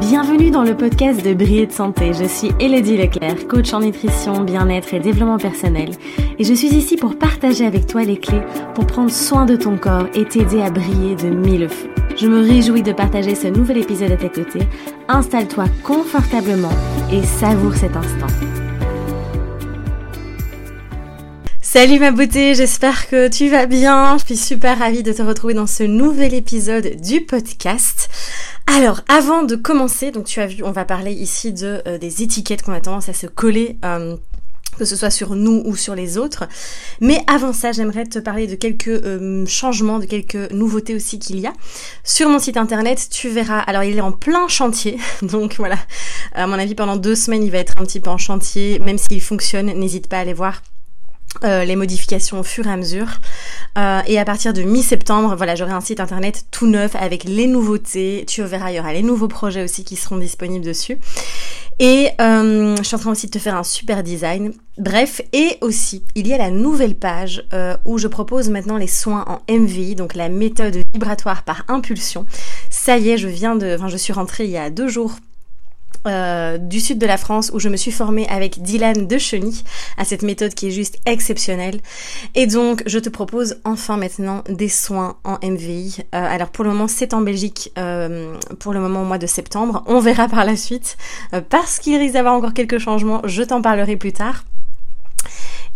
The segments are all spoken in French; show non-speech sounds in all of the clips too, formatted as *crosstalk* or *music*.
Bienvenue dans le podcast de Briller de Santé. Je suis Elodie Leclerc, coach en nutrition, bien-être et développement personnel. Et je suis ici pour partager avec toi les clés pour prendre soin de ton corps et t'aider à briller de mille feux. Je me réjouis de partager ce nouvel épisode à tes côtés. Installe-toi confortablement et savoure cet instant. Salut ma beauté, j'espère que tu vas bien. Je suis super ravie de te retrouver dans ce nouvel épisode du podcast. Alors, avant de commencer, donc tu as vu, on va parler ici de euh, des étiquettes qu'on a tendance à se coller. Euh, que ce soit sur nous ou sur les autres. Mais avant ça, j'aimerais te parler de quelques euh, changements, de quelques nouveautés aussi qu'il y a. Sur mon site internet, tu verras, alors il est en plein chantier, *laughs* donc voilà, à mon avis pendant deux semaines il va être un petit peu en chantier, même s'il fonctionne, n'hésite pas à aller voir euh, les modifications au fur et à mesure. Euh, et à partir de mi-septembre, voilà, j'aurai un site internet tout neuf avec les nouveautés. Tu verras, il y aura les nouveaux projets aussi qui seront disponibles dessus. Et euh, je suis en train aussi de te faire un super design. Bref, et aussi, il y a la nouvelle page où je propose maintenant les soins en MVI, donc la méthode vibratoire par impulsion. Ça y est, je viens de, enfin, je suis rentrée il y a deux jours euh, du sud de la France où je me suis formée avec Dylan de Cheny à cette méthode qui est juste exceptionnelle. Et donc je te propose enfin maintenant des soins en MVI. Euh, alors pour le moment c'est en Belgique euh, pour le moment au mois de septembre. On verra par la suite parce qu'il risque d'avoir encore quelques changements. Je t'en parlerai plus tard.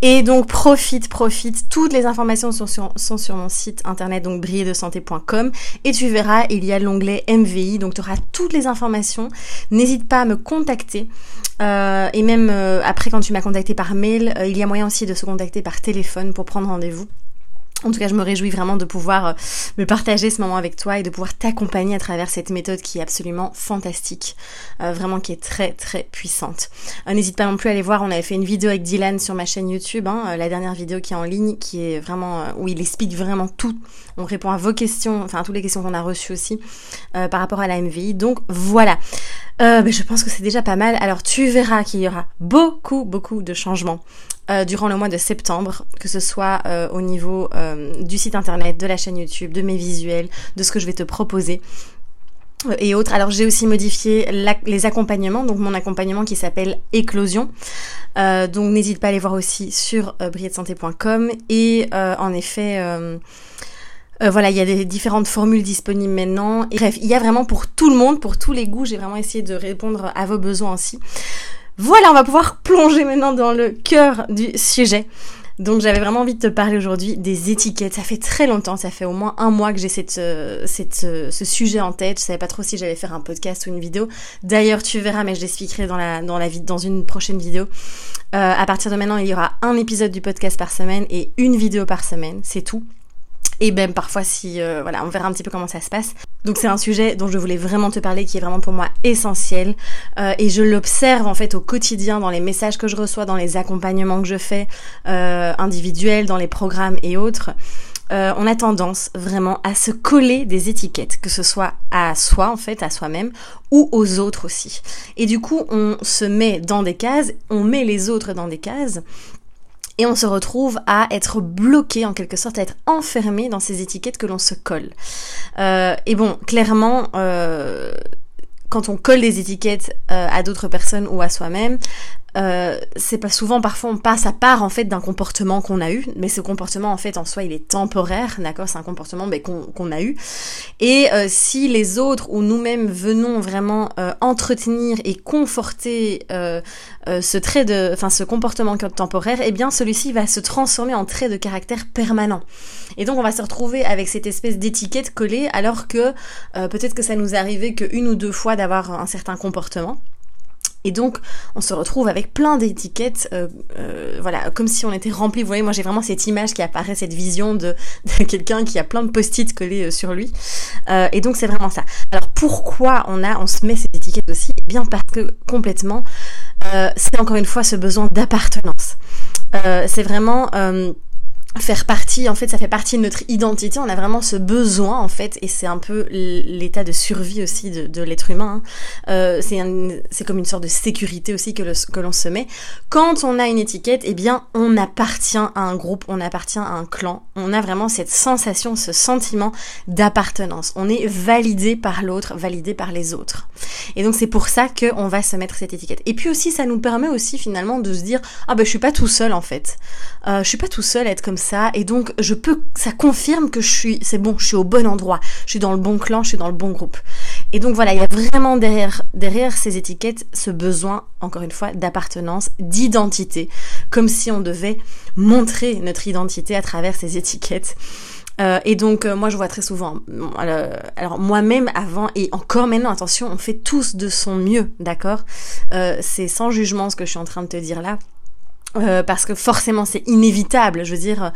Et donc profite, profite. Toutes les informations sont sur, mon site internet, donc brillerdesante.com. Et tu verras, il y a l'onglet MVI, donc tu auras toutes les informations. N'hésite pas à me contacter. Euh, et même euh, après, quand tu m'as contacté par mail, euh, il y a moyen aussi de se contacter par téléphone pour prendre rendez-vous. En tout cas, je me réjouis vraiment de pouvoir euh, me partager ce moment avec toi et de pouvoir t'accompagner à travers cette méthode qui est absolument fantastique, euh, vraiment qui est très très puissante. Euh, n'hésite pas non plus à aller voir, on avait fait une vidéo avec Dylan sur ma chaîne YouTube, hein, la dernière vidéo qui est en ligne, qui est vraiment où il explique vraiment tout. On répond à vos questions, enfin à toutes les questions qu'on a reçues aussi par rapport à la MVI. Donc voilà. Mais je pense que c'est déjà pas mal. Alors tu verras qu'il y aura beaucoup beaucoup de changements euh, durant le mois de septembre, que ce soit euh, au niveau euh, du site internet, de la chaîne YouTube, de mes visuels, de ce que je vais te proposer et autres. Alors j'ai aussi modifié les accompagnements, donc mon accompagnement qui s'appelle Éclosion. donc n'hésite pas à aller voir aussi sur euh, et en effet voilà, il y a des différentes formules disponibles maintenant. Et bref, il y a vraiment pour tout le monde, pour tous les goûts. J'ai vraiment essayé de répondre à vos besoins aussi. Voilà, on va pouvoir plonger maintenant dans le cœur du sujet. Donc j'avais vraiment envie de te parler aujourd'hui des étiquettes. Ça fait très longtemps, ça fait au moins un mois que j'ai cette, euh, cette, euh, ce sujet en tête. Je savais pas trop si j'allais faire un podcast ou une vidéo. D'ailleurs, tu verras, mais je l'expliquerai dans la, dans la dans une prochaine vidéo. Euh, à partir de maintenant, il y aura un épisode du podcast par semaine et une vidéo par semaine. C'est tout et même parfois si euh, voilà on verra un petit peu comment ça se passe. Donc c'est un sujet dont je voulais vraiment te parler qui est vraiment pour moi essentiel. Euh, et je l'observe en fait au quotidien dans les messages que je reçois dans les accompagnements que je fais euh, individuels dans les programmes et autres. On a tendance vraiment à se coller des étiquettes, que ce soit à soi en fait, à soi-même, ou aux autres aussi. Et du coup, on se met dans des cases, on met les autres dans des cases, et on se retrouve à être bloqué en quelque sorte, à être enfermé dans ces étiquettes que l'on se colle. Euh, et bon, clairement, euh, quand on colle des étiquettes euh, à d'autres personnes ou à soi-même, euh, c'est pas souvent, parfois on passe à part en fait d'un comportement qu'on a eu, mais ce comportement en fait en soi il est temporaire, d'accord? C'est un comportement ben, qu'on a eu. Et euh, si les autres ou nous-mêmes venons vraiment euh, entretenir et conforter ce trait de, enfin ce comportement temporaire, eh bien celui-ci va se transformer en trait de caractère permanent. Et donc on va se retrouver avec cette espèce d'étiquette collée, alors que peut-être que ça nous est arrivé qu'une ou deux fois d'avoir un certain comportement. Et donc, on se retrouve avec plein d'étiquettes, euh, euh, voilà, comme si on était rempli. Vous voyez, moi j'ai vraiment cette image qui apparaît, cette vision de, *laughs* quelqu'un qui a plein de post-it collés euh, sur lui. et donc c'est vraiment ça. Alors pourquoi on a, on se met ces étiquettes aussi? Eh Bien parce que complètement, c'est encore une fois ce besoin d'appartenance. c'est vraiment faire partie, en fait, ça fait partie de notre identité. On a vraiment ce besoin, en fait, et c'est un peu l'état de survie aussi de, l'être humain. Hein. Euh, c'est comme une sorte de sécurité aussi que, que l'on se met. Quand on a une étiquette, eh bien, on appartient à un groupe, on appartient à un clan. On a vraiment cette sensation, ce sentiment d'appartenance. On est validé par l'autre, validé par les autres. Et donc, c'est pour ça qu'on va se mettre cette étiquette. Et puis aussi, ça nous permet aussi finalement de se dire, ah ben, je suis pas tout seul en fait. Euh, je suis pas tout seul à être comme ça et donc je peux ça confirme que je suis c'est bon, je suis au bon endroit, je suis dans le bon clan, je suis dans le bon groupe. Et donc voilà, il y a vraiment derrière derrière ces étiquettes ce besoin encore une fois d'appartenance, d'identité, comme si on devait montrer notre identité à travers ces étiquettes. Euh, et donc euh, moi je vois très souvent, alors moi-même avant et encore maintenant, attention, on fait tous de son mieux, d'accord? Euh, C'est sans jugement ce que je suis en train de te dire là. Euh, parce que forcément c'est inévitable, je veux dire,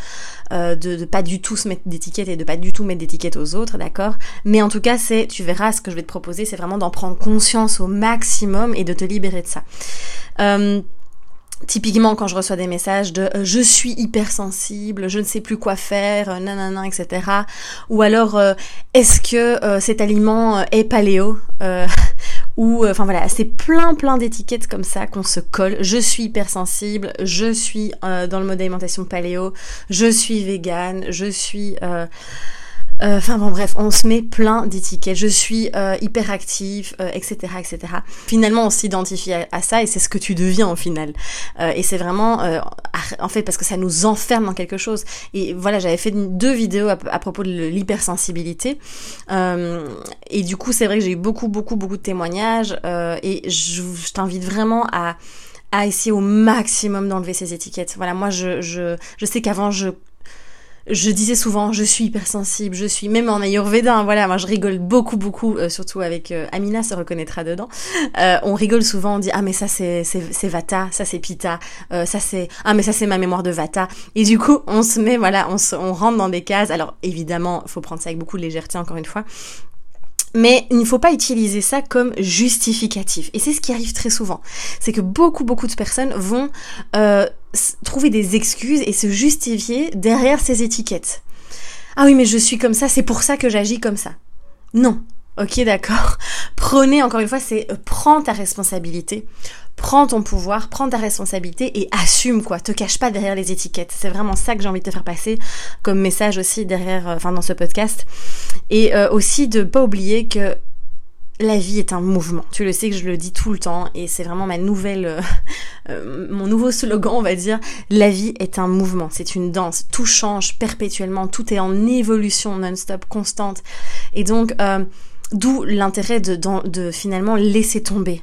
euh, de, de, pas du tout se mettre d'étiquette et de pas du tout mettre d'étiquette aux autres, d'accord? Mais en tout cas, c'est, tu verras, ce que je vais te proposer, c'est vraiment d'en prendre conscience au maximum et de te libérer de ça. Euh, typiquement, quand je reçois des messages de je suis hypersensible, je ne sais plus quoi faire, nanana, etc. Ou alors, est-ce que cet aliment est paléo *laughs* ou euh, enfin voilà, c'est plein plein d'étiquettes comme ça qu'on se colle. Je suis hypersensible, je suis euh, dans le mode alimentation paléo, je suis végane, je suis euh, euh, enfin bon bref, on se met plein d'étiquettes. Je suis euh, hyperactif, etc., etc. Finalement, on s'identifie à, ça et c'est ce que tu deviens au final. Euh, et c'est vraiment, en fait, parce que ça nous enferme dans quelque chose. Et voilà, j'avais fait deux vidéos à, propos de l'hypersensibilité. et du coup, c'est vrai que j'ai eu beaucoup, beaucoup, beaucoup de témoignages. et je, je t'invite vraiment à à essayer au maximum d'enlever ces étiquettes. Voilà, moi je, je, je sais qu'avant je je disais souvent je suis hypersensible, je suis même en ayurveda, hein, voilà, moi je rigole beaucoup beaucoup, euh, surtout avec euh, Amina se reconnaîtra dedans. Euh, on rigole souvent, on dit ah mais ça c'est c'est Vata, ça c'est Pitta, ça c'est ah mais ça c'est ma mémoire de Vata. Et du coup on se met voilà, on, se, on rentre dans des cases. Alors évidemment, faut prendre ça avec beaucoup de légèreté encore une fois. Mais il ne faut pas utiliser ça comme justificatif. Et c'est ce qui arrive très souvent. C'est que beaucoup, beaucoup de personnes vont euh, trouver des excuses et se justifier derrière ces étiquettes. Ah oui, mais je suis comme ça, c'est pour ça que j'agis comme ça. Non. Ok, d'accord. Prenez, encore une fois, c'est euh, prends ta responsabilité prends ton pouvoir, prends ta responsabilité et assume quoi. Te cache pas derrière les étiquettes. C'est vraiment ça que j'ai envie de te faire passer comme message aussi derrière, euh, enfin dans ce podcast. Et euh, aussi de pas oublier que la vie est un mouvement. Tu le sais que je le dis tout le temps et c'est vraiment ma nouvelle, *laughs* mon nouveau slogan, on va dire. La vie est un mouvement, c'est une danse. Tout change perpétuellement, tout est en évolution non-stop, constante. Et donc, d'où l'intérêt de, de, finalement laisser tomber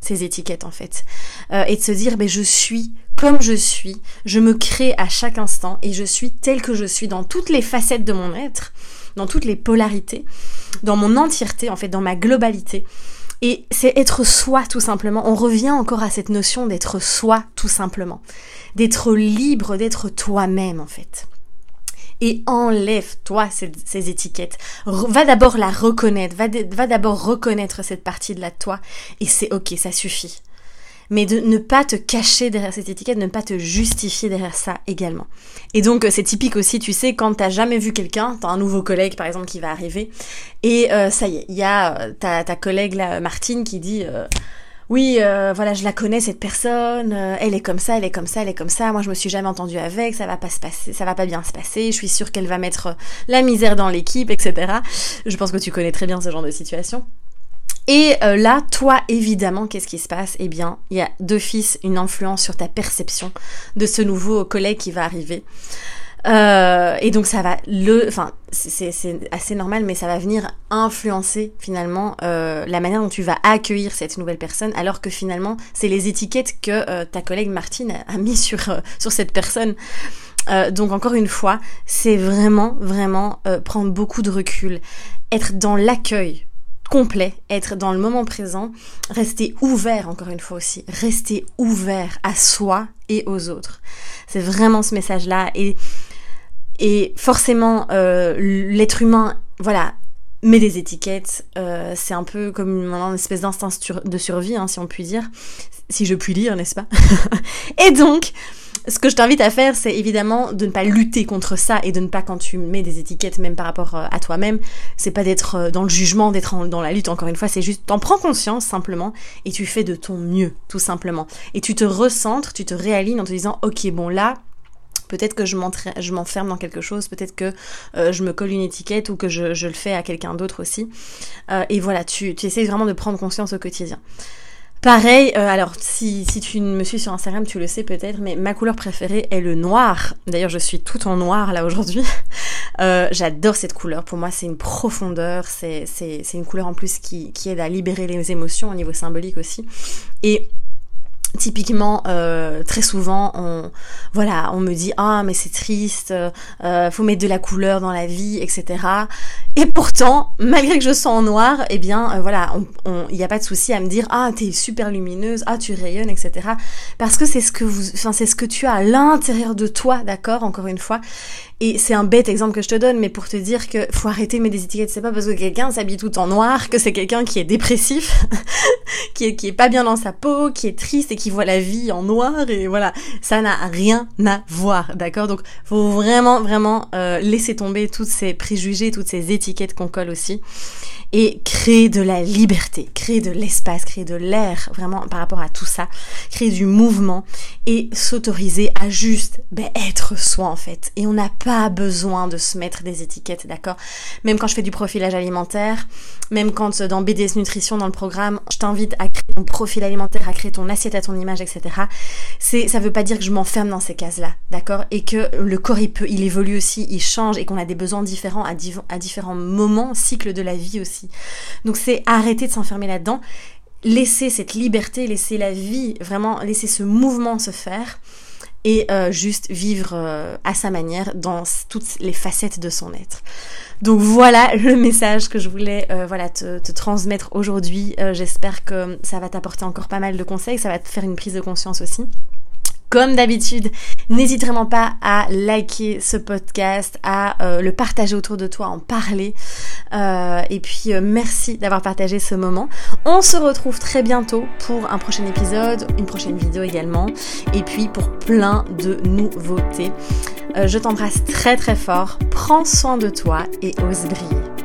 ces étiquettes en fait. Euh, et de se dire, ben, je suis comme je suis, je me crée à chaque instant et je suis tel que je suis dans toutes les facettes de mon être, dans toutes les polarités, dans mon entièreté en fait, dans ma globalité. Et c'est être soi tout simplement. On revient encore à cette notion d'être soi tout simplement. D'être libre, d'être toi-même en fait et enlève-toi ces, étiquettes. va d'abord la reconnaître, va, d'abord reconnaître cette partie de la toi et c'est ok, ça suffit. Mais de ne pas te cacher derrière cette étiquette, ne pas te justifier derrière ça également. Et donc c'est typique aussi, tu sais, quand t'as jamais vu quelqu'un, t'as un nouveau collègue par exemple qui va arriver, et euh, ça y est, il y a euh, ta, collègue Martine qui dit euh, oui, euh, voilà, je la connais cette personne, euh, elle est comme ça, elle est comme ça, elle est comme ça. Moi, je me suis jamais entendue avec, ça va pas se passer, ça va pas bien se passer. Je suis sûre qu'elle va mettre euh, la misère dans l'équipe, etc. Je pense que tu connais très bien ce genre de situation. Et là, toi, évidemment, qu'est-ce qui se passe? Eh bien, il y a d'office une influence sur ta perception de ce nouveau collègue qui va arriver. Euh, et donc ça va le, enfin c'est assez normal, mais ça va venir influencer finalement euh, la manière dont tu vas accueillir cette nouvelle personne, alors que finalement c'est les étiquettes que euh, ta collègue Martine a, mis sur sur cette personne. donc encore une fois, c'est vraiment vraiment prendre beaucoup de recul, être dans l'accueil complet, être dans le moment présent, rester ouvert encore une fois aussi, rester ouvert à soi et aux autres. C'est vraiment ce message-là et et forcément, euh, l'être humain, voilà, met des étiquettes, euh, c'est un peu comme une, espèce d'instinct de survie, hein, si on peut dire, si je puis dire, n'est-ce pas? *laughs* Et donc, ce que je t'invite à faire, c'est évidemment de ne pas lutter contre ça et de ne pas, quand tu mets des étiquettes, même par rapport euh, à toi-même, c'est pas d'être euh, dans le jugement, d'être dans la lutte, encore une fois, c'est juste, t'en prends conscience simplement et tu fais de ton mieux, tout simplement. Et tu te recentres, tu te réalignes en te disant, ok, bon là, Peut-être que je m'enferme dans quelque chose, peut-être que euh, je me colle une étiquette ou que je, le fais à quelqu'un d'autre aussi. Euh, et voilà, tu, tu essaies vraiment de prendre conscience au quotidien. Pareil, euh, alors si, si, tu me suis sur Instagram, tu le sais peut-être, mais ma couleur préférée est le noir. D'ailleurs, je suis tout en noir là aujourd'hui. *laughs* J'adore cette couleur. Pour moi, c'est une profondeur. C'est une couleur en plus qui, qui aide à libérer les émotions au niveau symbolique aussi. Et Typiquement, euh, très souvent, on, voilà, on me dit ah mais c'est triste, euh, faut mettre de la couleur dans la vie, etc. Et pourtant, malgré que je sois en noir, eh bien, euh, voilà, il n'y a pas de souci à me dire ah t'es super lumineuse, ah tu rayonnes, etc. Parce que c'est ce que vous, c'est ce que tu as à l'intérieur de toi, d'accord, encore une fois. Et c'est un bête exemple que je te donne, mais pour te dire que faut arrêter de mettre des étiquettes. C'est pas parce que quelqu'un s'habille tout en noir que c'est quelqu'un qui est dépressif, *laughs* qui est qui est pas bien dans sa peau, qui est triste et qui voit la vie en noir. Et voilà, ça n'a rien à voir, d'accord? Donc faut vraiment vraiment euh, laisser tomber tous ces préjugés, toutes ces étiquettes qu'on colle aussi et créer de la liberté, créer de l'espace, créer de l'air vraiment par rapport à tout ça, créer du mouvement et s'autoriser à juste ben, être soi en fait. Et on n'a pas besoin de se mettre des étiquettes, d'accord? Même quand je fais du profilage alimentaire, même quand dans BDS Nutrition dans le programme, je t'invite à créer ton profil alimentaire, à créer ton assiette à ton image, etc. C'est, ça veut pas dire que je m'enferme dans ces cases-là, d'accord? Et que le corps il peut, il évolue aussi, il change et qu'on a des besoins différents à, à différents moments, cycles de la vie Donc c'est arrêter de s'enfermer là-dedans, laisser cette liberté, laisser la vie, vraiment laisser ce mouvement se faire et euh, juste vivre euh, à sa manière dans toutes les facettes de son être. Donc voilà *laughs* le message que je voulais euh, voilà te transmettre aujourd'hui. J'espère que ça va t'apporter encore pas mal de conseils, ça va te faire une prise de conscience aussi. Comme d'habitude, n'hésite vraiment pas à liker ce podcast, à euh, le partager autour de toi, en parler. Euh, et puis euh, merci d'avoir partagé ce moment. On se retrouve très bientôt pour un prochain épisode, une prochaine vidéo également, et puis pour plein de nouveautés. je t'embrasse très très fort, prends soin de toi et ose briller.